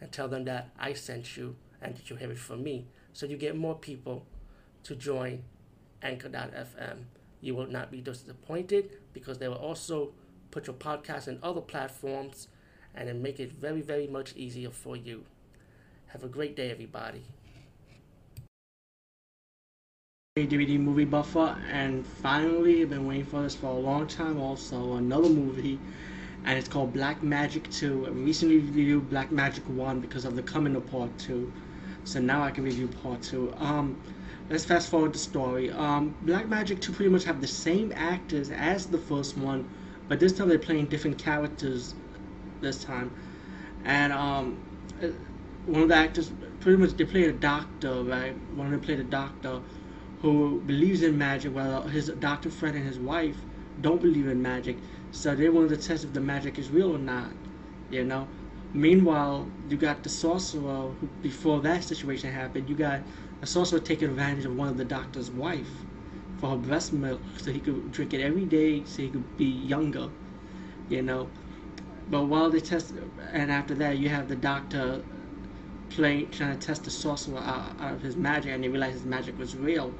and tell them that I sent you and that you have it from me. So you get more people to join Anchor.fm. You will not be disappointed because they will also put your podcast in other platforms and then make it very, very much easier for you. Have a great day, everybody. Hey, DVD movie buffer, and finally, I've been waiting for this for a long time. Also, another movie and it's called Black Magic 2. I recently reviewed Black Magic 1 because of the coming of part 2. So now I can review part 2. Um, let's fast forward the story. Um, Black Magic 2 pretty much have the same actors as the first one, but this time they're playing different characters this time. And um, one of the actors, pretty much they play a doctor, right? One of them played a doctor who believes in magic, while his doctor friend and his wife don't believe in magic. So they want to test if the magic is real or not, you know. Meanwhile, you got the sorcerer who, before that situation happened, you got a sorcerer taking advantage of one of the doctor's wife for her breast milk so he could drink it every day so he could be younger, you know. But while they test, and after that, you have the doctor playing, trying to test the sorcerer out, out of his magic, and they realize his magic was real.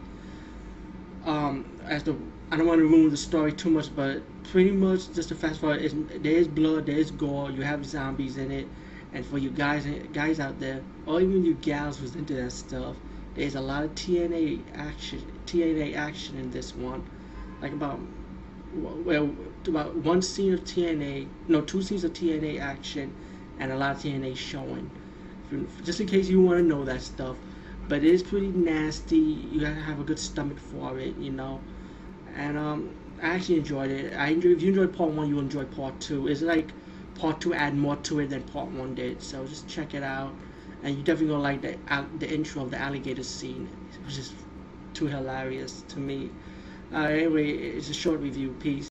Um, as the I don't want to ruin the story too much, but pretty much just to fast forward, there is blood, there is gore, you have zombies in it, and for you guys guys out there, or even you gals who's into that stuff, there's a lot of TNA action, TNA action in this one, like about well about one scene of TNA, no two scenes of TNA action, and a lot of TNA showing. Just in case you want to know that stuff, but it is pretty nasty. You gotta have a good stomach for it, you know and um, I actually enjoyed it. I enjoy, if you enjoyed part one, you enjoy part two. It's like part two add more to it than part one did. So just check it out, and you definitely gonna like the the intro of the alligator scene, which is too hilarious to me. Uh, anyway, it's a short review. Peace.